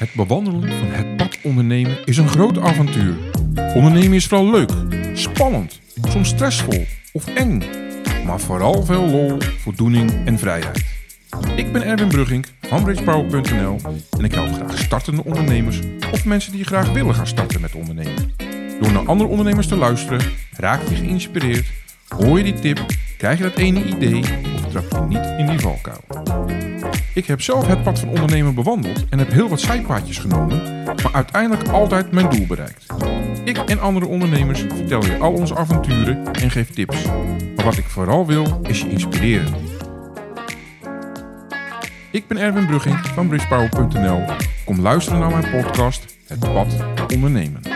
Het bewandelen van het pad ondernemen is een groot avontuur. Ondernemen is vooral leuk, spannend, soms stressvol of eng. Maar vooral veel lol, voldoening en vrijheid. Ik ben Erwin Brugging van bridgepower.nl en ik help graag startende ondernemers of mensen die graag willen gaan starten met ondernemen. Door naar andere ondernemers te luisteren, raak je geïnspireerd, hoor je die tip, krijg je dat ene idee of trap je niet in die valkuil. Ik heb zelf het pad van ondernemen bewandeld en heb heel wat zijpaadjes genomen, maar uiteindelijk altijd mijn doel bereikt. Ik en andere ondernemers vertellen je al onze avonturen en geef tips. Maar wat ik vooral wil, is je inspireren. Ik ben Erwin Brugging van bridgepower.nl. Kom luisteren naar mijn podcast Het Pad Ondernemen.